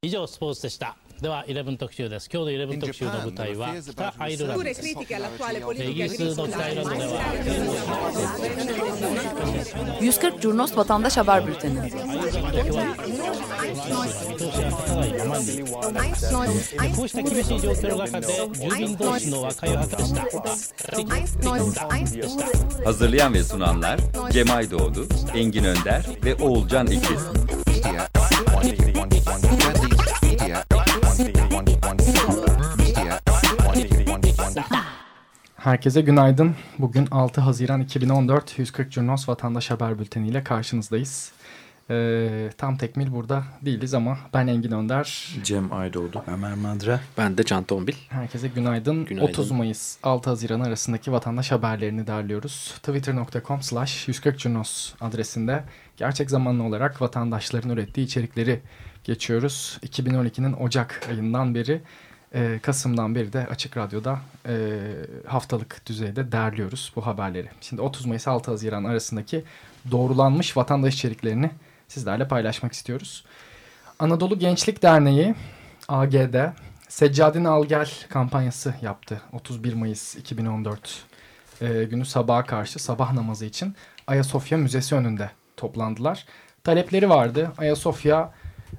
以上スポーツでしたでは11特集です今日の11特集の舞台は北アイルランド Pure です critiche all'attuale イ politica ギリスの北アイルランドでは 140 Curnos Vatandaş Haber Bülteni. 見通しが立たないまま Herkese günaydın. Bugün 6 Haziran 2014 140 Curnos Vatandaş Haber Bülteni ile karşınızdayız. Ee, tam tekmil burada değiliz ama ben Engin Önder. Cem Aydoğdu. Ömer Madra. Ben de Can Tombil. Herkese günaydın. Günaydın. 30 Mayıs 6 Haziran arasındaki vatandaş haberlerini derliyoruz. Twitter.com slash 140 Curnos adresinde gerçek zamanlı olarak vatandaşların ürettiği içerikleri geçiyoruz. 2012'nin Ocak ayından beri e, Kasım'dan beri de Açık Radyo'da e, haftalık düzeyde derliyoruz bu haberleri. Şimdi 30 Mayıs 6 Haziran arasındaki doğrulanmış vatandaş içeriklerini sizlerle paylaşmak istiyoruz. Anadolu Gençlik Derneği AGD Seccadin Al Gel kampanyası yaptı. 31 Mayıs 2014 e, günü sabaha karşı sabah namazı için Ayasofya Müzesi önünde toplandılar. Talepleri vardı. Ayasofya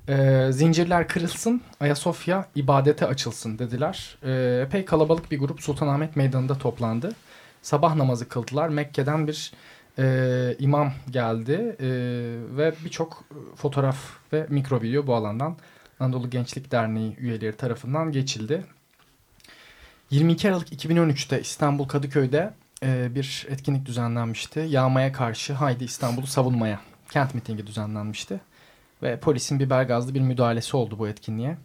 e, zincirler kırılsın, Ayasofya ibadete açılsın dediler. E, epey kalabalık bir grup Sultanahmet Meydanı'nda toplandı. Sabah namazı kıldılar. Mekke'den bir e, imam geldi e, ve birçok fotoğraf ve mikro video bu alandan Anadolu Gençlik Derneği üyeleri tarafından geçildi. 22 Aralık 2013'te İstanbul Kadıköy'de e, bir etkinlik düzenlenmişti. Yağmaya karşı Haydi İstanbul'u savunmaya kent mitingi düzenlenmişti. Ve polisin biber gazlı bir müdahalesi oldu bu etkinliğe.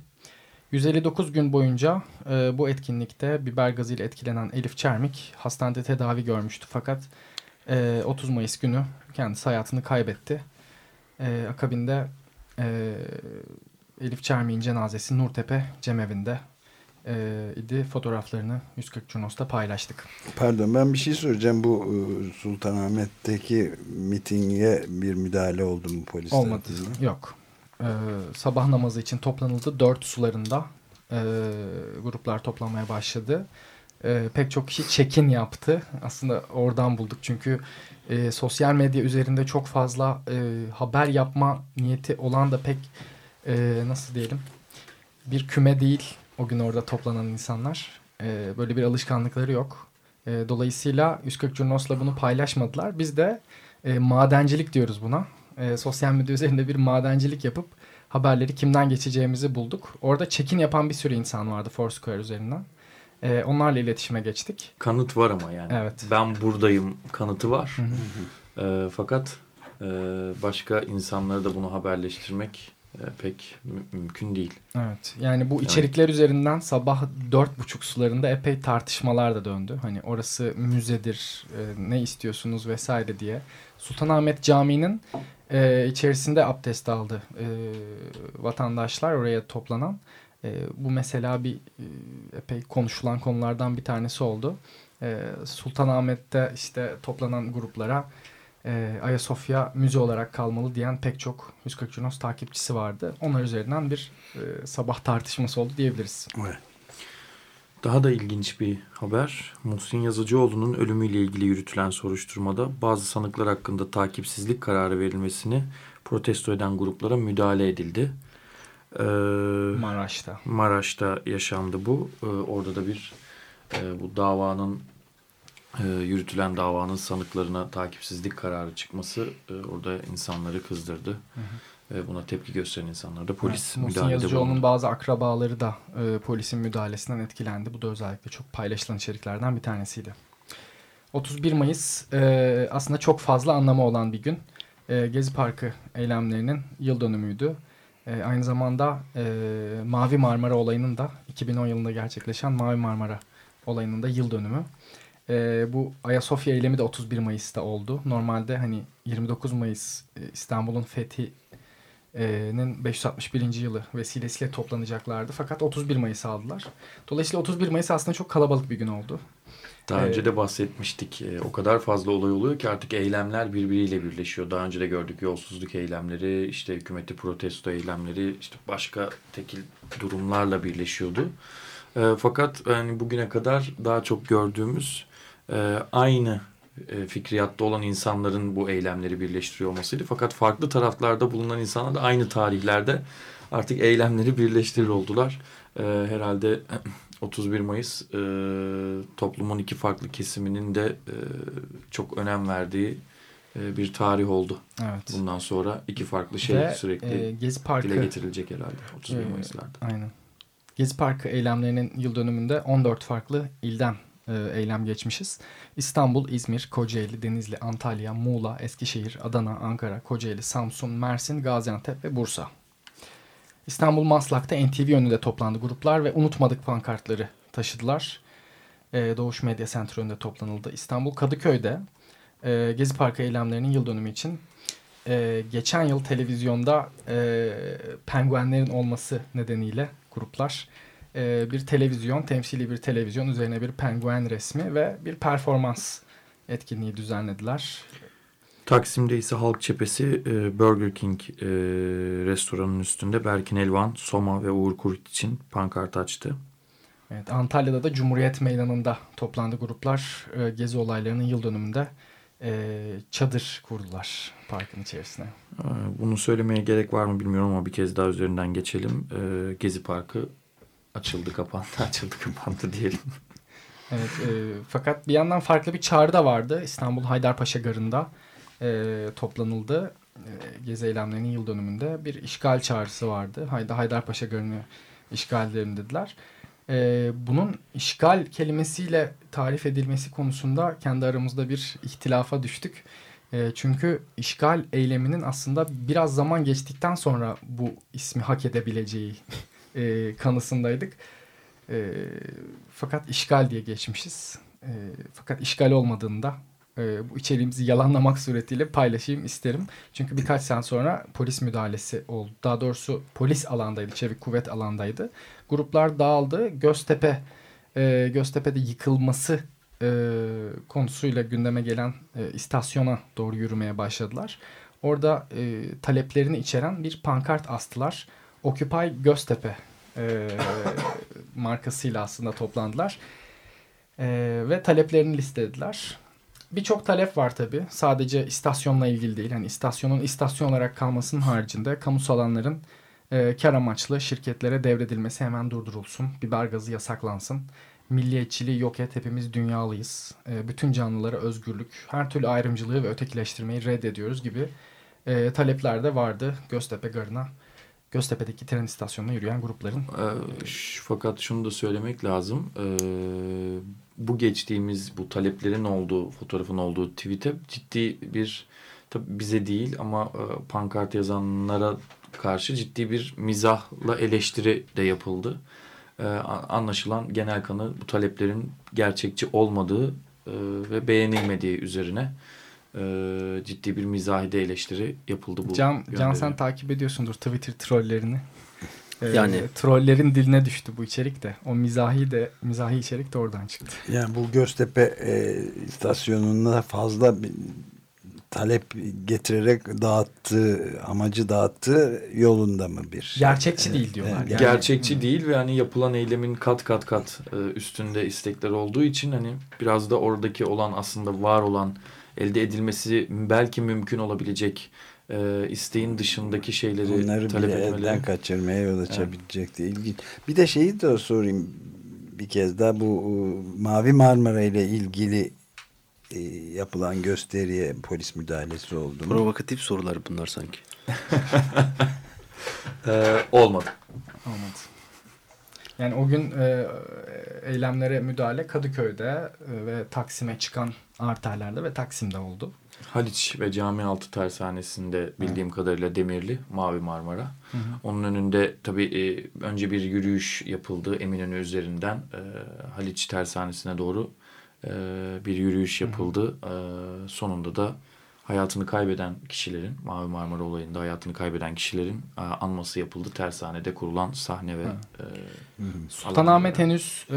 159 gün boyunca e, bu etkinlikte biber gazıyla etkilenen Elif Çermik hastanede tedavi görmüştü. Fakat e, 30 Mayıs günü kendisi hayatını kaybetti. E, akabinde e, Elif Çermik'in cenazesi Nurtepe Cemevi'nde e, idi. Fotoğraflarını 140 Cunos'ta paylaştık. Pardon ben bir şey soracağım. Bu e, Sultanahmet'teki mitinge bir müdahale oldu mu polis Olmadı. tarafından? Yok. Ee, sabah namazı için toplanıldı. Dört sularında e, gruplar toplamaya başladı. E, pek çok kişi check-in yaptı. Aslında oradan bulduk. Çünkü e, sosyal medya üzerinde çok fazla e, haber yapma niyeti olan da pek e, nasıl diyelim bir küme değil o gün orada toplanan insanlar. E, böyle bir alışkanlıkları yok. E, dolayısıyla 140 Curnos'la bunu paylaşmadılar. Biz de e, madencilik diyoruz buna. E, sosyal medya üzerinde bir madencilik yapıp haberleri kimden geçeceğimizi bulduk. Orada check-in yapan bir sürü insan vardı Foursquare üzerinden. E, onlarla iletişime geçtik. Kanıt var ama yani. Evet. Ben buradayım kanıtı var. Hı Ee, fakat e, başka insanlara da bunu haberleştirmek e, pek mü- mümkün değil. Evet. Yani bu içerikler üzerinden sabah dört buçuk sularında epey tartışmalar da döndü. Hani orası müzedir, e, ne istiyorsunuz vesaire diye. Sultanahmet Camii'nin e, içerisinde abdest aldı e, vatandaşlar oraya toplanan. E, bu mesela bir e, epey konuşulan konulardan bir tanesi oldu. E, Sultanahmet'te işte toplanan gruplara e, Ayasofya müze olarak kalmalı diyen pek çok 140 Cunos takipçisi vardı. Onlar üzerinden bir e, sabah tartışması oldu diyebiliriz. Evet. Daha da ilginç bir haber. Muhsin Yazıcıoğlu'nun ölümüyle ilgili yürütülen soruşturmada bazı sanıklar hakkında takipsizlik kararı verilmesini protesto eden gruplara müdahale edildi. Ee, Maraş'ta. Maraş'ta yaşandı bu. Ee, orada da bir e, bu davanın e, yürütülen davanın sanıklarına takipsizlik kararı çıkması e, orada insanları kızdırdı. E, buna tepki gösteren insanlar da polis Evet, müdahalede Yazıcıoğlu'nun bulundu. bazı akrabaları da e, polisin müdahalesinden etkilendi. Bu da özellikle çok paylaşılan içeriklerden bir tanesiydi. 31 Mayıs e, aslında çok fazla anlamı olan bir gün. E, Gezi Parkı eylemlerinin yıl dönümüydü. E, aynı zamanda e, Mavi Marmara olayının da 2010 yılında gerçekleşen Mavi Marmara olayının da yıl dönümü. E, bu Ayasofya eylemi de 31 Mayıs'ta oldu. Normalde hani 29 Mayıs e, İstanbul'un fethi nin 561. yılı vesilesiyle toplanacaklardı. Fakat 31 Mayıs aldılar. Dolayısıyla 31 Mayıs aslında çok kalabalık bir gün oldu. Daha Ee, önce de bahsetmiştik. Ee, O kadar fazla olay oluyor ki artık eylemler birbiriyle birleşiyor. Daha önce de gördük yolsuzluk eylemleri, işte hükümeti protesto eylemleri, işte başka tekil durumlarla birleşiyordu. Fakat yani bugüne kadar daha çok gördüğümüz e, aynı e, fikriyatta olan insanların bu eylemleri birleştiriyor olmasıydı. Fakat farklı taraflarda bulunan insanlar da aynı tarihlerde artık eylemleri birleştirir oldular. Ee, Herhalde 31 Mayıs e, toplumun iki farklı kesiminin de e, çok önem verdiği e, bir tarih oldu. Evet. Bundan sonra iki farklı şey Ve sürekli e, Gezi Parkı dile getirilecek herhalde 31 Ee, Mayıs'larda. Aynen. Gezi Parkı eylemlerinin yıl dönümünde 14 farklı ilden e, eylem geçmişiz. İstanbul, İzmir, Kocaeli, Denizli, Antalya, Muğla, Eskişehir, Adana, Ankara, Kocaeli, Samsun, Mersin, Gaziantep ve Bursa. İstanbul Maslak'ta NTV önünde toplandı gruplar ve unutmadık pankartları taşıdılar. E, Doğuş Medya Center önünde toplanıldı. İstanbul Kadıköy'de e, Gezi Parkı eylemlerinin yıl dönümü için e, geçen yıl televizyonda e, penguenlerin olması nedeniyle gruplar e, bir televizyon, temsili bir televizyon üzerine bir penguen resmi ve bir performans etkinliği düzenlediler. Taksim'de ise Halk Cephesi e, Burger King e, restoranının üstünde Berkin Elvan, Soma ve Uğur Kurit için pankart açtı. Evet, Antalya'da da Cumhuriyet Meydanı'nda toplandı gruplar. E, gezi olaylarının yıl dönümünde e, çadır kurdular parkın içerisine. Ee, Bunu söylemeye gerek var mı bilmiyorum ama bir kez daha üzerinden geçelim. Ee, Gezi Parkı açıldı kapandı açıldı kapandı diyelim. Evet, e, fakat bir yandan farklı bir çağrı da vardı. İstanbul Haydarpaşa Garı'nda e, toplanıldı. E, gezi eylemlerinin yıl dönümünde bir işgal çağrısı vardı. Haydi Haydarpaşa Garı'nı işgal edelim dediler. E, bunun işgal kelimesiyle tarif edilmesi konusunda kendi aramızda bir ihtilafa düştük. E, çünkü işgal eyleminin aslında biraz zaman geçtikten sonra bu ismi hak edebileceği e, kanısındaydık. E, fakat işgal diye geçmişiz. E, fakat işgal olmadığında e, bu içeriğimizi yalanlamak suretiyle paylaşayım isterim. Çünkü birkaç saat sonra polis müdahalesi oldu. Daha doğrusu polis alandaydı, çevik kuvvet alandaydı. Gruplar dağıldı. Göztepe, e, Göztepe'de yıkılması e, konusuyla gündeme gelen e, istasyona doğru yürümeye başladılar. Orada e, taleplerini içeren bir pankart astılar. Occupy Göztepe e, markasıyla aslında toplandılar. E, ve taleplerini listelediler. Birçok talep var tabi. Sadece istasyonla ilgili değil. Yani istasyonun istasyon olarak kalmasının haricinde kamusal alanların e, kar amaçlı şirketlere devredilmesi hemen durdurulsun. Biber gazı yasaklansın. Milliyetçiliği yok et hepimiz dünyalıyız. E, bütün canlılara özgürlük, her türlü ayrımcılığı ve ötekileştirmeyi reddediyoruz gibi e, talepler de vardı Göztepe Garı'na. Göztepe'deki tren istasyonuna yürüyen grupların. Ş- fakat şunu da söylemek lazım. Ee, bu geçtiğimiz bu taleplerin olduğu, fotoğrafın olduğu tweet'e ciddi bir tabii bize değil ama e, pankart yazanlara karşı ciddi bir mizahla eleştiri de yapıldı. A- anlaşılan genel kanı bu taleplerin gerçekçi olmadığı e, ve beğenilmediği üzerine e, ciddi bir mizahide eleştiri yapıldı bu. Can, Can sen takip ediyorsundur Twitter trollerini. Ee, Yani- trollerin diline düştü bu içerik de. O mizahi de mizahi içerik de oradan çıktı. Yani bu Göztepe e, istasyonuna fazla bir talep getirerek dağıttığı, amacı dağıttığı yolunda mı bir? Gerçekçi değil diyorlar. Yani- Yani- gerçekçi değil ve hani yapılan eylemin kat kat kat e, üstünde istekler olduğu için hani biraz da oradaki olan aslında var olan elde edilmesi belki mümkün olabilecek e, isteğin dışındaki şeyleri Onları talep bile etmeleri. elden kaçırmaya yol açabilecekti. İlginç. Bir de şeyi de sorayım bir kez daha bu e, Mavi Marmara ile ilgili e, yapılan gösteriye polis müdahalesi oldu mu? Provokatif sorular bunlar sanki. E, olmadı. Olmadı. Yani o gün e, eylemlere müdahale Kadıköy'de e, ve Taksim'e çıkan arterlerde ve Taksim'de oldu. Haliç ve Camialtı Tersanesi'nde bildiğim kadarıyla Demirli, Mavi Marmara. Onun önünde tabii e, önce bir yürüyüş yapıldı Eminönü üzerinden e, Haliç Tersanesi'ne doğru e, bir yürüyüş yapıldı. E, sonunda da hayatını kaybeden kişilerin, Mavi Marmara olayında hayatını kaybeden kişilerin e, anması yapıldı. Tersanede kurulan sahne ve e, Sultanahmet henüz e,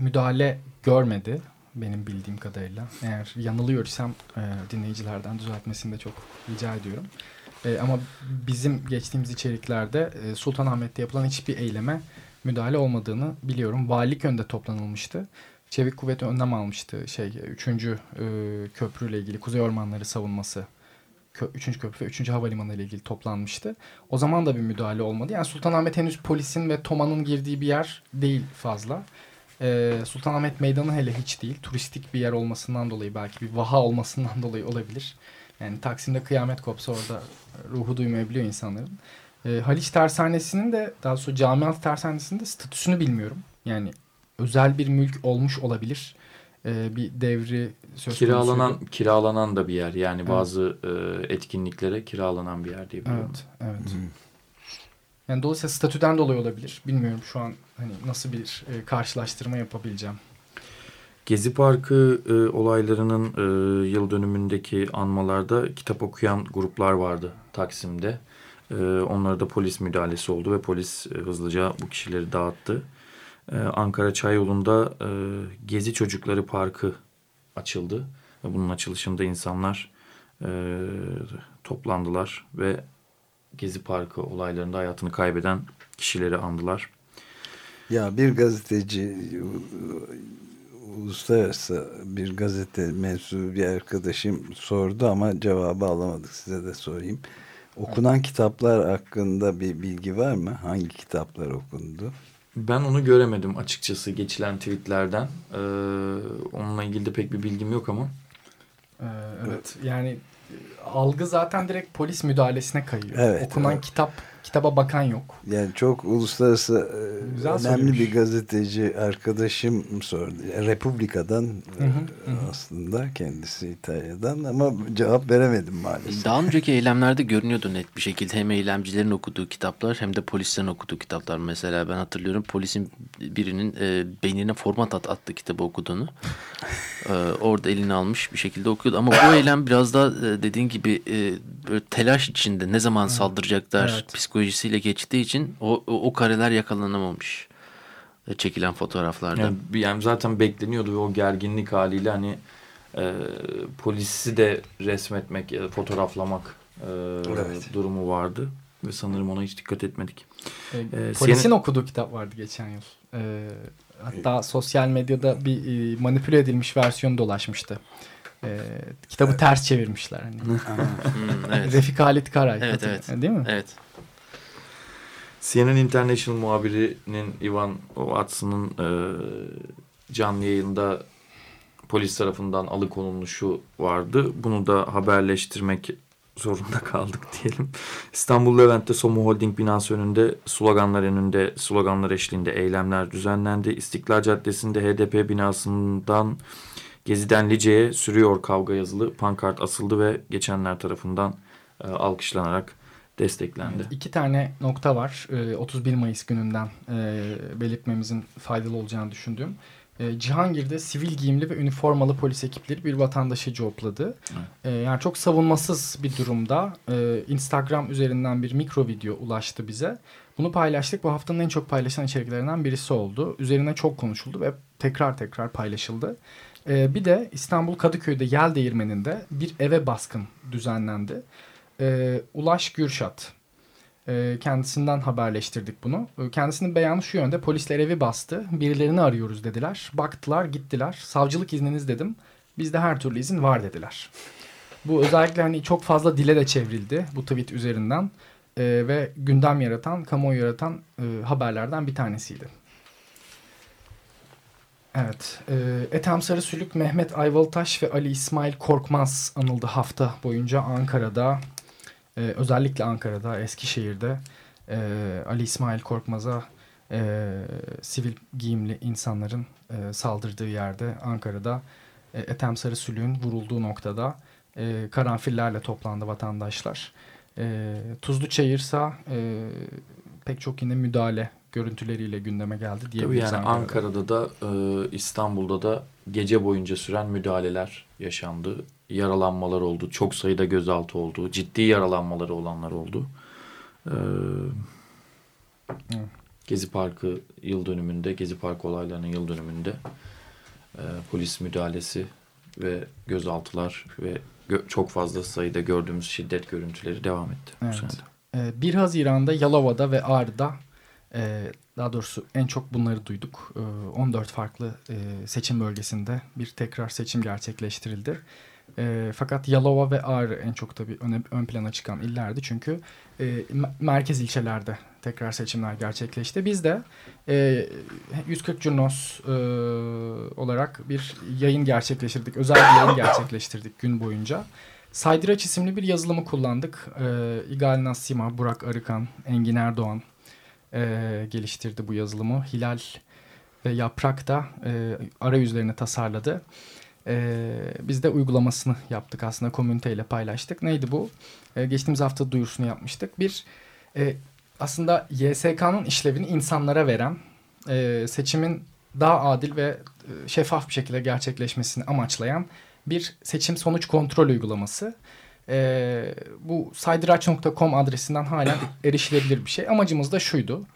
müdahale görmedi benim bildiğim kadarıyla. Eğer yanılıyorsam e, dinleyicilerden düzeltmesini de çok rica ediyorum. E, ama bizim geçtiğimiz içeriklerde e, Sultanahmet'te yapılan hiçbir eyleme müdahale olmadığını biliyorum. Valilik önünde toplanılmıştı. Çevik kuvvet önlem almıştı. Şey, üçüncü e, köprüyle ilgili Kuzey Ormanları savunması. Kö, üçüncü köprü ve üçüncü havalimanı ile ilgili toplanmıştı. O zaman da bir müdahale olmadı. Yani Sultanahmet henüz polisin ve TOMA'nın girdiği bir yer değil fazla. Ee, Sultanahmet Meydanı hele hiç değil. Turistik bir yer olmasından dolayı belki bir vaha olmasından dolayı olabilir. Yani Taksim'de kıyamet kopsa orada ruhu duymayabiliyor insanların. Ee, Haliç Tersanesi'nin de daha doğrusu Camialtı Tersanesi'nin de statüsünü bilmiyorum. Yani özel bir mülk olmuş olabilir. Ee, bir devri söz kiralanan konusuydu. kiralanan da bir yer. Yani Evet. bazı e, etkinliklere kiralanan bir yer diye biliyorum. Evet, evet. Yani dolayısıyla statüden dolayı olabilir. Bilmiyorum şu an hani nasıl bir e, karşılaştırma yapabileceğim. Gezi Parkı e, olaylarının e, yıl dönümündeki anmalarda kitap okuyan gruplar vardı Taksim'de. E, onlara da polis müdahalesi oldu ve polis e, hızlıca bu kişileri dağıttı. E, Ankara Çayyolu'nda e, Gezi Çocukları Parkı açıldı. Bunun açılışında insanlar e, toplandılar ve Gezi Parkı olaylarında hayatını kaybeden kişileri andılar. Ya bir gazeteci uluslararası bir gazete mensubu bir arkadaşım sordu ama cevabı alamadık. Size de sorayım. Okunan kitaplar hakkında bir bilgi var mı? Hangi kitaplar okundu? Ben onu göremedim açıkçası geçilen tweetlerden. Ee, onunla ilgili de pek bir bilgim yok ama. Ee, evet. Yani e, algı zaten direkt polis müdahalesine kayıyor. Evet, Okunan evet. kitap kitaba bakan yok. Yani çok uluslararası e, Güzel önemli söylemiş. bir gazeteci arkadaşım sordu. Republika'dan Hı hı, e, hı hı. aslında kendisi İtalya'dan ama cevap veremedim maalesef. Daha önceki eylemlerde görünüyordu net bir şekilde hem eylemcilerin okuduğu kitaplar hem de polislerin okuduğu kitaplar. Mesela ben hatırlıyorum polisin birinin e, beynine format at attı kitabı okuduğunu. E, orada elini almış bir şekilde okuyordu. Ama bu eylem biraz daha e, dediğin gibi e, böyle telaş içinde ne zaman saldıracaklar Evet. Psikolojisiyle geçtiği için o, o, o kareler yakalanamamış. E, çekilen fotoğraflarda. Yani, yani zaten bekleniyordu ve o gerginlik haliyle hani e, polisi de resmetmek ya da fotoğraflamak e, Evet. durumu vardı. Ve sanırım ona hiç dikkat etmedik. Ee, Ee, polisin senin- okuduğu kitap vardı geçen yıl. Ee, hatta sosyal medyada bir e, manipüle edilmiş versiyonu dolaşmıştı. Ee, kitabı ters çevirmişler. Hani. Hmm, evet. Refik Halit Karay. Evet, evet. Değil mi? evet. CNN International muhabirinin Ivan Watson'ın e, canlı yayında polis tarafından alıkonulmuşu vardı. Bunu da haberleştirmek zorunda kaldık diyelim. İstanbul Levent'te Somu Holding binası önünde sloganlar önünde sloganlar eşliğinde eylemler düzenlendi. İstiklal Caddesi'nde HDP binasından Gezi'den Lice'ye sürüyor kavga yazılı pankart asıldı ve geçenler tarafından e, alkışlanarak desteklendi. İki tane nokta var. Ee, 31 Mayıs gününden e, belirtmemizin faydalı olacağını düşündüğüm. Ee, Cihangir'de sivil giyimli ve üniformalı polis ekipleri bir vatandaşı copladı. Ee, yani çok savunmasız bir durumda e, Instagram üzerinden bir mikro video ulaştı bize. Bunu paylaştık. Bu haftanın en çok paylaşılan içeriklerinden birisi oldu. Üzerine çok konuşuldu ve tekrar tekrar paylaşıldı. Ee, bir de İstanbul Kadıköy'de Yel Değirmeni'nde bir eve baskın düzenlendi. Ee, Ulaş Gürşat e, kendisinden haberleştirdik bunu. E, Kendisinin beyanı şu yönde. Polisler evi bastı. Birilerini arıyoruz dediler. Baktılar gittiler. Savcılık izniniz dedim. Bizde her türlü izin var dediler. Bu özellikle hani çok fazla dile de çevrildi bu tweet üzerinden. E, ve gündem yaratan, kamuoyu yaratan e, haberlerden bir tanesiydi. Evet. E, Ethem Sarısülük, Mehmet Ayvalıtaş ve Ali İsmail Korkmaz anıldı hafta boyunca Ankara'da. E, özellikle Ankara'da, Eskişehir'de e, Ali İsmail Korkmaz'a e, sivil giyimli insanların e, saldırdığı yerde Ankara'da e, Ethem Sarısülük'ün vurulduğu noktada e, karanfillerle toplandı vatandaşlar. E, Tuzlu Çayırsa e, pek çok yine müdahale görüntüleriyle gündeme geldi Tabii diyebiliriz. yani Ankara'da. Ankara'da da e, İstanbul'da da gece boyunca süren müdahaleler yaşandı. Yaralanmalar oldu. Çok sayıda gözaltı oldu. Ciddi yaralanmaları olanlar oldu. Ee. Gezi Parkı yıl dönümünde, Gezi Parkı olaylarının yıl dönümünde e, polis müdahalesi ve gözaltılar ve gö- çok fazla sayıda gördüğümüz şiddet görüntüleri devam etti. bu Evet. senede. Ee, 1 Haziran'da Yalova'da ve Ağrı'da e, daha doğrusu en çok bunları duyduk. Ee, 14 farklı e, seçim bölgesinde bir tekrar seçim gerçekleştirildi. E, fakat Yalova ve Ağrı en çok tabii öne, ön plana çıkan illerdi. Çünkü e, me- merkez ilçelerde tekrar seçimler gerçekleşti. Biz de e, 140 Curnos e, olarak bir yayın gerçekleştirdik. Özel bir yayın gerçekleştirdik gün boyunca. Saydıraç isimli bir yazılımı kullandık. Ee, İgal Nasima, Burak Arıkan, Engin Erdoğan e, geliştirdi bu yazılımı. Hilal ve Yaprak da e, arayüzlerini tasarladı. E, biz de uygulamasını yaptık aslında komüniteyle paylaştık. Neydi bu? E, geçtiğimiz hafta duyurusunu yapmıştık. Bir e, aslında YSK'nın işlevini insanlara veren e, seçimin daha adil ve e, şeffaf bir şekilde gerçekleşmesini amaçlayan bir seçim sonuç kontrol uygulaması. Ee, bu saydıraç.com adresinden halen erişilebilir bir şey. Amacımız da şuydu.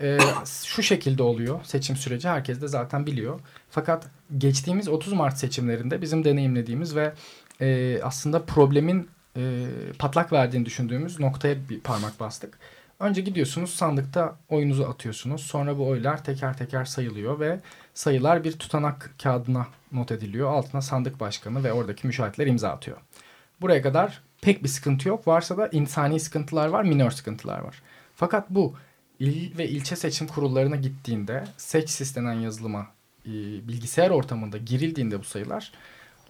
Ee, şu şekilde oluyor seçim süreci. Herkes de zaten biliyor. Fakat geçtiğimiz 30 Mart seçimlerinde bizim deneyimlediğimiz ve e, aslında problemin e, patlak verdiğini düşündüğümüz noktaya bir parmak bastık. Önce gidiyorsunuz sandıkta oyunuzu atıyorsunuz. Sonra bu oylar teker teker sayılıyor ve sayılar bir tutanak kağıdına not ediliyor. Altına sandık başkanı ve oradaki müşahitler imza atıyor. Buraya kadar pek bir sıkıntı yok. Varsa da insani sıkıntılar var, minor sıkıntılar var. Fakat bu il ve ilçe seçim kurullarına gittiğinde seçsis denen yazılıma e, bilgisayar ortamında girildiğinde bu sayılar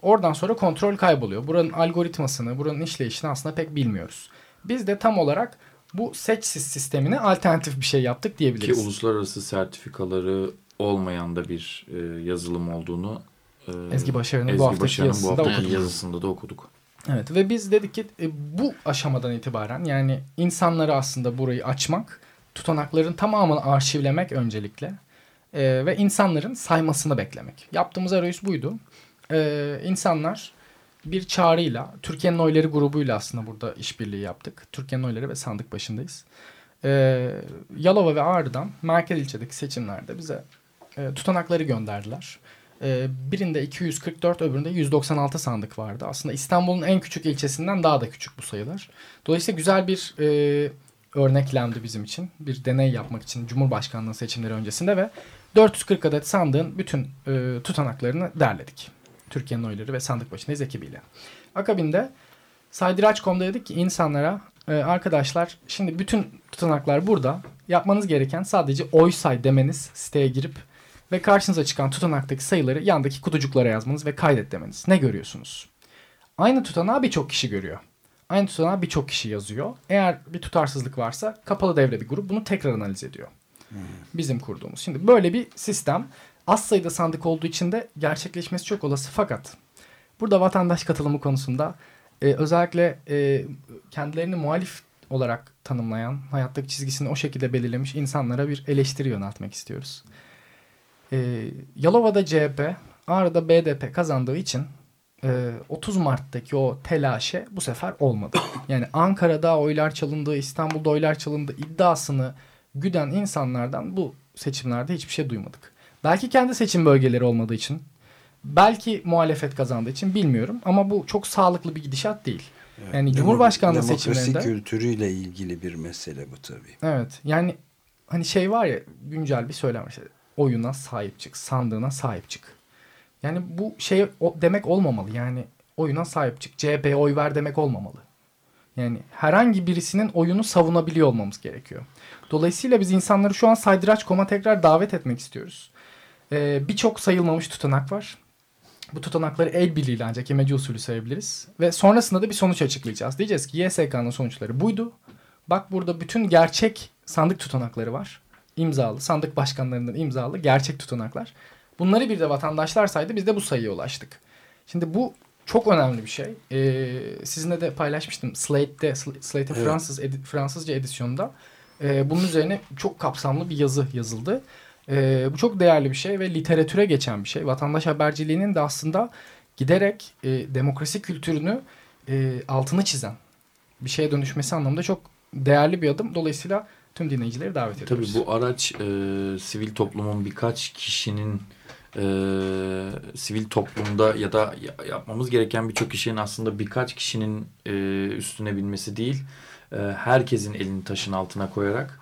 oradan sonra kontrol kayboluyor. Buranın algoritmasını, buranın işleyişini aslında pek bilmiyoruz. Biz de tam olarak bu seçsis sistemine alternatif bir şey yaptık Ki diyebiliriz. uluslararası sertifikaları olmayan da bir e, yazılım olduğunu e, Ezgi Başarı'nın bu Ezgi haftaki Başarı'nın bu yazısında haftaki okuduk. yazısında da okuduk. Evet ve biz dedik ki e, bu aşamadan itibaren yani insanları aslında burayı açmak, tutanakların tamamını arşivlemek öncelikle e, ve insanların saymasını beklemek. Yaptığımız arayüz buydu. E, insanlar bir çağrıyla, Türkiye'nin oyları grubuyla aslında burada işbirliği yaptık. Türkiye'nin oyları ve sandık başındayız. E, Yalova ve Ağrı'dan merkez ilçedeki seçimlerde bize e, tutanakları gönderdiler. Ee, birinde 244 öbüründe 196 sandık vardı. Aslında İstanbul'un en küçük ilçesinden daha da küçük bu sayılar. Dolayısıyla güzel bir e, örneklemdi bizim için. Bir deney yapmak için Cumhurbaşkanlığı seçimleri öncesinde ve 440 adet sandığın bütün e, tutanaklarını derledik. Türkiye'nin oyları ve sandık başındayız ekibiyle. Akabinde saydıraç.com'da dedik ki insanlara e, arkadaşlar şimdi bütün tutanaklar burada. Yapmanız gereken sadece oy say demeniz siteye girip ve karşınıza çıkan tutanaktaki sayıları yandaki kutucuklara yazmanız ve kaydet demeniz. Ne görüyorsunuz? Aynı tutanağı birçok kişi görüyor. Aynı tutanağı birçok kişi yazıyor. Eğer bir tutarsızlık varsa kapalı devre bir grup bunu tekrar analiz ediyor. Bizim kurduğumuz. Şimdi böyle bir sistem az sayıda sandık olduğu için de gerçekleşmesi çok olası. Fakat burada vatandaş katılımı konusunda e, özellikle e, kendilerini muhalif olarak tanımlayan, hayattaki çizgisini o şekilde belirlemiş insanlara bir eleştiri yöneltmek istiyoruz. E, Yalova'da CHP, Ağrı'da BDP kazandığı için e, 30 Mart'taki o telaşe bu sefer olmadı. Yani Ankara'da oylar çalındı, İstanbul'da oylar çalındı iddiasını güden insanlardan bu seçimlerde hiçbir şey duymadık. Belki kendi seçim bölgeleri olmadığı için, belki muhalefet kazandığı için bilmiyorum ama bu çok sağlıklı bir gidişat değil. Yani Demo- Cumhurbaşkanlığı Demokrasi seçimlerinde kültürüyle ilgili bir mesele bu tabii. Evet yani hani şey var ya güncel bir söylem işte oyuna sahip çık, sandığına sahip çık. Yani bu şey demek olmamalı yani oyuna sahip çık, CHP'ye oy ver demek olmamalı. Yani herhangi birisinin oyunu savunabiliyor olmamız gerekiyor. Dolayısıyla biz insanları şu an saydıraç.com'a tekrar davet etmek istiyoruz. Ee, Birçok sayılmamış tutanak var. Bu tutanakları el birliğiyle ancak imece usulü sayabiliriz. Ve sonrasında da bir sonuç açıklayacağız. Diyeceğiz ki YSK'nın sonuçları buydu. Bak burada bütün gerçek sandık tutanakları var. İmzalı, sandık başkanlarından imzalı gerçek tutanaklar. Bunları bir de vatandaşlar saydı. Biz de bu sayıya ulaştık. Şimdi bu çok önemli bir şey. Ee, sizinle de paylaşmıştım. Slate'de, Sl- Slate'in Evet. Fransız edi- Fransızca edisyonda E, bunun üzerine çok kapsamlı bir yazı yazıldı. E, bu çok değerli bir şey ve literatüre geçen bir şey. Vatandaş haberciliğinin de aslında giderek e, demokrasi kültürünü e, altını çizen bir şeye dönüşmesi anlamında çok değerli bir adım. Dolayısıyla tüm dinleyicileri davet ediyoruz. Tabii bu araç e, sivil toplumun birkaç kişinin e, sivil toplumda ya da yapmamız gereken birçok işin aslında birkaç kişinin e, üstüne binmesi değil, e, herkesin elini taşın altına koyarak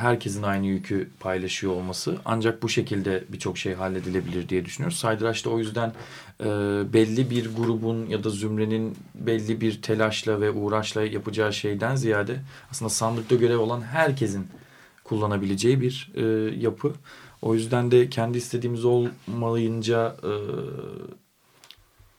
herkesin aynı yükü paylaşıyor olması. Ancak bu şekilde birçok şey halledilebilir diye düşünüyoruz. Saydıraç da o yüzden e, belli bir grubun ya da zümrenin belli bir telaşla ve uğraşla yapacağı şeyden ziyade aslında sandıkta görev olan herkesin kullanabileceği bir e, yapı. O yüzden de kendi istediğimiz olmayınca e,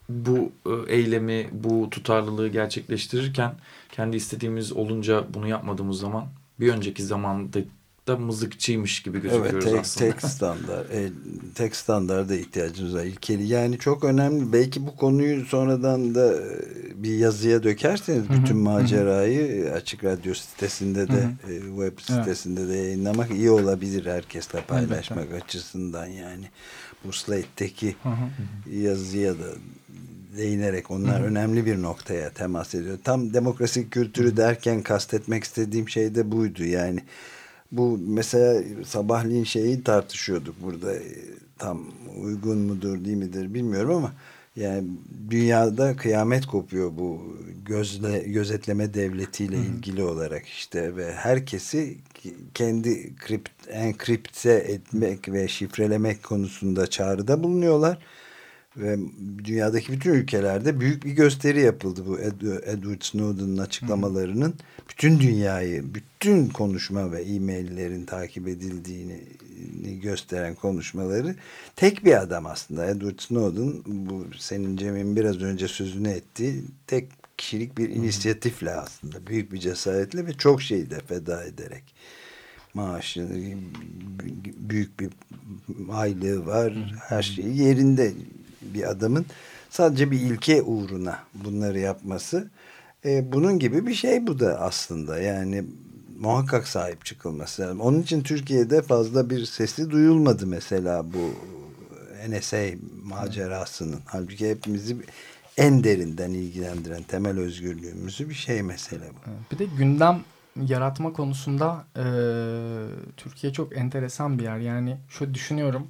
bu e, eylemi, bu tutarlılığı gerçekleştirirken kendi istediğimiz olunca bunu yapmadığımız zaman bir önceki zamanda da mızıkçıymış gibi gözüküyoruz evet, tek, aslında. Tek standart, e, tek standarda ihtiyacımız var ilkeli. Yani çok önemli. Belki bu konuyu sonradan da e, bir yazıya dökerseniz bütün hı hı, macerayı hı. açık radyo sitesinde de hı hı. E, web sitesinde evet. de yayınlamak iyi olabilir herkesle paylaşmak Elbette. açısından yani. Bu Slate'deki hı hı. yazıya da değinerek onlar hı önemli bir noktaya temas ediyor. Tam demokrasi kültürü hı hı. derken kastetmek istediğim şey de buydu. Yani bu mesela sabahleyin şeyi tartışıyorduk burada tam uygun mudur değil midir bilmiyorum ama yani dünyada kıyamet kopuyor bu gözle gözetleme devletiyle Hı. ilgili olarak işte ve herkesi kendi kript, enkripte etmek ve şifrelemek konusunda çağrıda bulunuyorlar ve dünyadaki bütün ülkelerde büyük bir gösteri yapıldı bu Edward Snowden'ın açıklamalarının. Bütün dünyayı, bütün konuşma ve e-maillerin takip edildiğini gösteren konuşmaları tek bir adam aslında. Edward Snowden bu senin Cem'in biraz önce sözünü ettiği tek kişilik bir inisiyatifle aslında büyük bir cesaretle ve çok şeyi de feda ederek maaşı büyük bir aylığı var her şeyi yerinde bir adamın sadece bir ilke uğruna bunları yapması e, bunun gibi bir şey bu da aslında yani muhakkak sahip çıkılması lazım. Onun için Türkiye'de fazla bir sesi duyulmadı mesela bu NSA macerasının. Halbuki hepimizi en derinden ilgilendiren temel özgürlüğümüzü bir şey mesele bu. Bir de gündem yaratma konusunda e, Türkiye çok enteresan bir yer. Yani şu düşünüyorum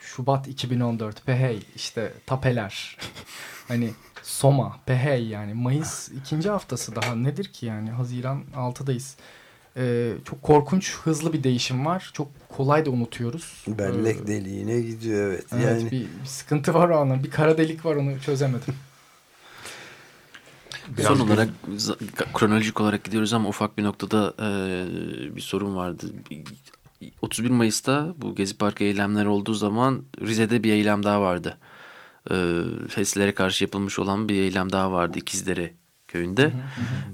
Şubat 2014 Pehey işte tapeler hani Soma Pehey yani Mayıs ikinci haftası daha nedir ki yani Haziran 6'dayız. Ee, çok korkunç hızlı bir değişim var. Çok kolay da unutuyoruz. Bellek ee, deliğine gidiyor evet. Evet yani... bir, bir sıkıntı var o anlamda. Bir kara delik var onu çözemedim. Biraz Son olarak kronolojik olarak gidiyoruz ama ufak bir noktada e, bir sorun vardı. 31 Mayıs'ta bu Gezi Parkı eylemler olduğu zaman Rize'de bir eylem daha vardı. E, FES'lere karşı yapılmış olan bir eylem daha vardı İkizdere köyünde.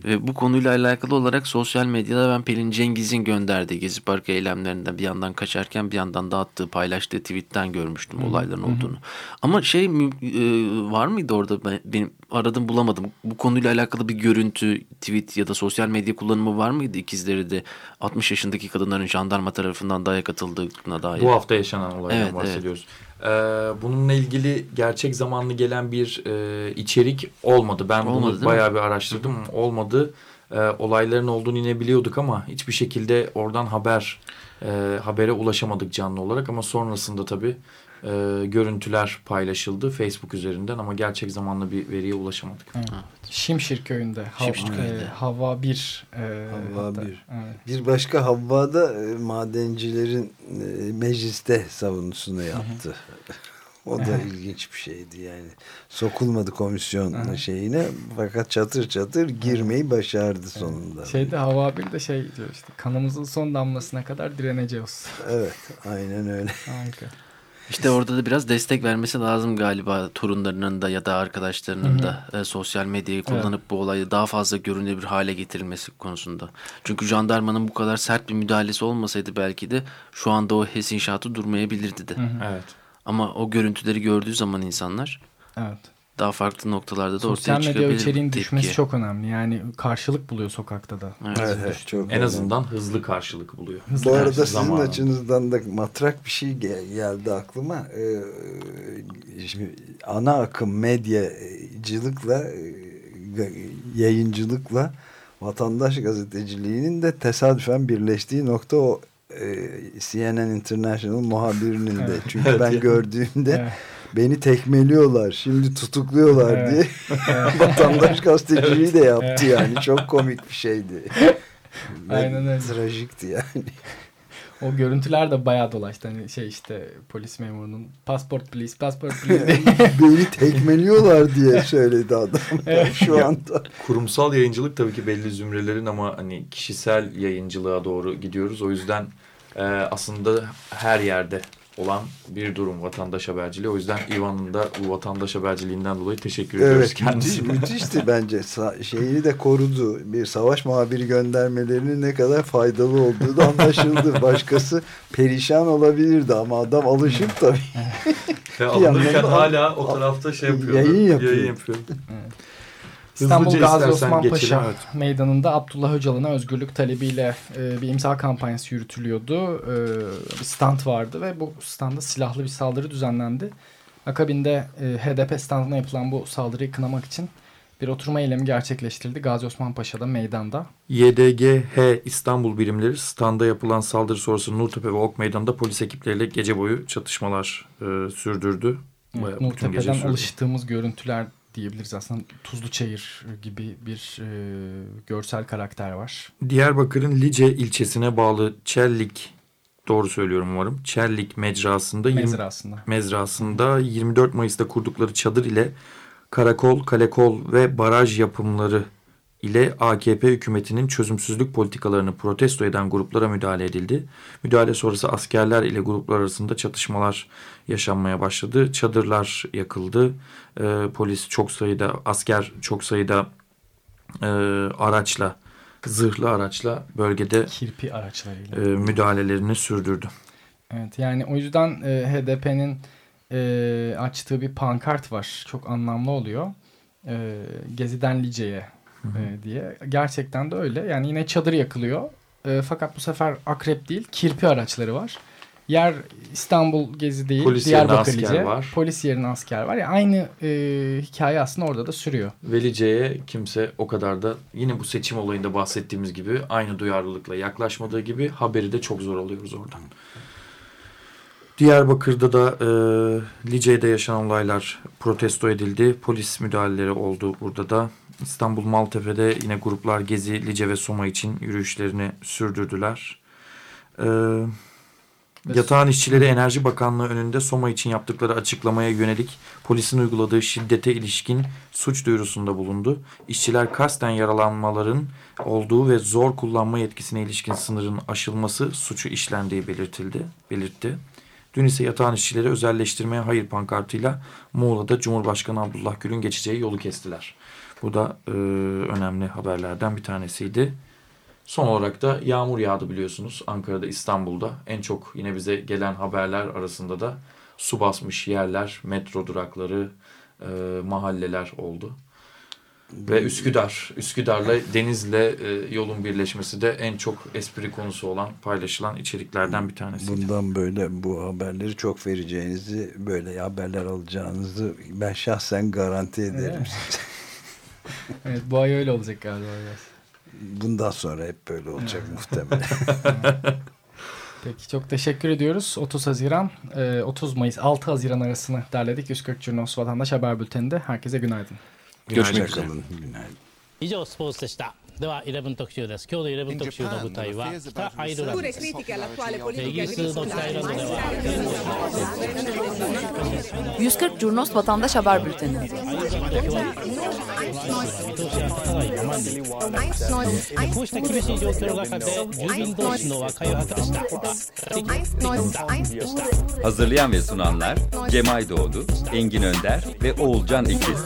Ve bu konuyla alakalı olarak sosyal medyada ben Pelin Cengiz'in gönderdiği Gezi Parkı eylemlerinden bir yandan kaçarken bir yandan dağıttığı, paylaştığı tweetten görmüştüm olayların olduğunu. Ama şey e, var mıydı orada ben, benim aradım bulamadım. Bu konuyla alakalı bir görüntü, tweet ya da sosyal medya kullanımı var mıydı ikizleri de 60 yaşındaki kadınların jandarma tarafından dayak atıldığına dair? Bu hafta yaşanan olaydan evet, bahsediyoruz. Evet. Ee, bununla ilgili gerçek zamanlı gelen bir e, içerik olmadı. Ben olmadı, bunu bayağı bir araştırdım. Hı. Olmadı. E, olayların olduğunu yine biliyorduk ama hiçbir şekilde oradan haber e, habere ulaşamadık canlı olarak ama sonrasında tabii e, görüntüler paylaşıldı Facebook üzerinden ama gerçek zamanlı bir veriye ulaşamadık. Evet. Şimşir köyünde, Şimşir Hav köyünde. E, Havva 1. E, Havva 1. Evet. Bir başka Havva da e, madencilerin e, mecliste savunusunu yaptı. o da ilginç bir şeydi yani. Sokulmadı komisyon şeyine fakat çatır çatır girmeyi başardı sonunda. Şeyde Hava bir de şey diyor işte kanımızın son damlasına kadar direneceğiz. Evet aynen öyle. Harika. İşte orada da biraz destek vermesi lazım galiba torunlarının da ya da arkadaşlarının da e, sosyal medyayı kullanıp evet. bu olayı daha fazla görünür bir hale getirilmesi konusunda. Çünkü jandarmanın bu kadar sert bir müdahalesi olmasaydı belki de şu anda o HES inşaatı durmayabilirdi de. Hı hı. Evet. Ama o görüntüleri gördüğü zaman insanlar Evet. Daha farklı noktalarda da Sosyal ortaya medya çıkabilir. içeriğin tepki. düşmesi çok önemli. Yani karşılık buluyor sokakta da. Evet. Evet, evet, çok En önemli. azından hızlı karşılık buluyor. Bu arada sizin Zamanında. açınızdan da matrak bir şey gel- geldi aklıma. Ee, şimdi ana akım medyacılıkla e, yayıncılıkla vatandaş gazeteciliğinin de tesadüfen birleştiği nokta o e, CNN International muhabirinin de. Çünkü Evet ben gördüğümde Evet. Beni tekmeliyorlar, şimdi tutukluyorlar Evet. diye vatandaş gazeteciliği de yaptı Evet. yani. Çok komik bir şeydi. Aynen öyle. Trajikti yani. O görüntüler de bayağı dolaştı. Hani şey işte polis memurunun passport please, passport please diye. Beni tekmeliyorlar diye söyledi adam şu anda. Kurumsal yayıncılık tabii ki belli zümrelerin ama hani kişisel yayıncılığa doğru gidiyoruz. O yüzden e, aslında her yerde olan bir durum vatandaş haberciliği. O yüzden Ivan'ın da bu vatandaş haberciliğinden dolayı teşekkür ediyoruz Evet müthiş, kendisine. müthişti bence. Şeyini de korudu. Bir savaş muhabiri göndermelerinin ne kadar faydalı olduğu da anlaşıldı. Başkası perişan olabilirdi ama adam alışık tabii. Ve alınırken hala o tarafta şey yapıyor. Yayın yapıyor. Yayın yapıyor. İstanbul Hızlıca Gazi Osman geçelim, Paşa evet. meydanında Abdullah Öcalan'a özgürlük talebiyle e, bir imza kampanyası yürütülüyordu. E, bir stand vardı ve bu standa silahlı bir saldırı düzenlendi. Akabinde e, HDP standına yapılan bu saldırıyı kınamak için bir oturma eylemi gerçekleştirildi. Gazi Osman Paşa'da meydanda. YDGH İstanbul birimleri standa yapılan saldırı sonrası Nurtepe ve Ok Meydanı'nda polis ekipleriyle gece boyu çatışmalar e, sürdürdü. Evet, Nurtepe'den alıştığımız görüntüler diyebiliriz aslında. Tuzlu Çayır gibi bir e, görsel karakter var. Diyarbakır'ın Lice ilçesine bağlı Çellik, doğru söylüyorum umarım, Çellik mecrasında, 20 Mezrasında. mezrasında 24 Mayıs'ta kurdukları çadır ile karakol, kalekol ve baraj yapımları ile AKP hükümetinin çözümsüzlük politikalarını protesto eden gruplara müdahale edildi. Müdahale sonrası askerler ile gruplar arasında çatışmalar yaşanmaya başladı. Çadırlar yakıldı. Ee, polis çok sayıda, asker çok sayıda e, araçla, zırhlı araçla bölgede Kirpi araçlarıyla. e, müdahalelerini sürdürdü. Evet yani o yüzden e, HDP'nin e, açtığı bir pankart var. Çok anlamlı oluyor. E, Gezi'den Lice'ye e, diye. Gerçekten de öyle. Yani yine çadır yakılıyor. E, fakat bu sefer akrep değil kirpi araçları var. Yer İstanbul Gezi değil. Polis yerine Diyarbakır asker Lice. var. Polis yerine asker var. Yani aynı e, hikaye aslında orada da sürüyor. Velice'ye kimse o kadar da yine bu seçim olayında bahsettiğimiz gibi aynı duyarlılıkla yaklaşmadığı gibi haberi de çok zor alıyoruz oradan. Diyarbakır'da da e, Lice'de yaşanan olaylar protesto edildi. Polis müdahaleleri oldu burada da. İstanbul Maltepe'de yine gruplar Gezi, Lice ve Soma için yürüyüşlerini sürdürdüler. E, Yatağın işçileri Enerji Bakanlığı önünde Soma için yaptıkları açıklamaya yönelik polisin uyguladığı şiddete ilişkin suç duyurusunda bulundu. İşçiler kasten yaralanmaların olduğu ve zor kullanma yetkisine ilişkin sınırın aşılması suçu işlendiği belirtildi, belirtti. Dün ise yatağın işçileri özelleştirmeye hayır pankartıyla Muğla'da Cumhurbaşkanı Abdullah Gül'ün geçeceği yolu kestiler. Bu da e, önemli haberlerden bir tanesiydi. Son olarak da yağmur yağdı biliyorsunuz Ankara'da, İstanbul'da. En çok yine bize gelen haberler arasında da su basmış yerler, metro durakları, e, mahalleler oldu. Ve Üsküdar, Üsküdar'la Deniz'le e, yolun birleşmesi de en çok espri konusu olan, paylaşılan içeriklerden bir tanesiydi. Bundan böyle bu haberleri çok vereceğinizi, böyle haberler alacağınızı ben şahsen garanti ederim. Evet bu ay öyle olacak galiba biraz. Bundan sonra hep böyle olacak muhtemelen. Peki çok teşekkür ediyoruz. 30 Haziran, e, 30 Mayıs, 6 Haziran arasını derledik. 140 Curnos Vatandaş Haber Bülteni'nde. Herkese günaydın. Görüşmek üzere. Hoşçakalın. Günaydın. 以上スポーツでした では11特集です今日の11特集の舞台は北アイルランド Pure です critiche all'attuale politica イギリスの北アイルランドでは 140 Curnos Vatandaş Haber Bülteni. 見通しが立たないままにこうした厳しい状況の中で住民同士の和解を図った Hazırlayan ve sunanlar Cemay Doğdu, Engin Önder ve Oğulcan İkiz.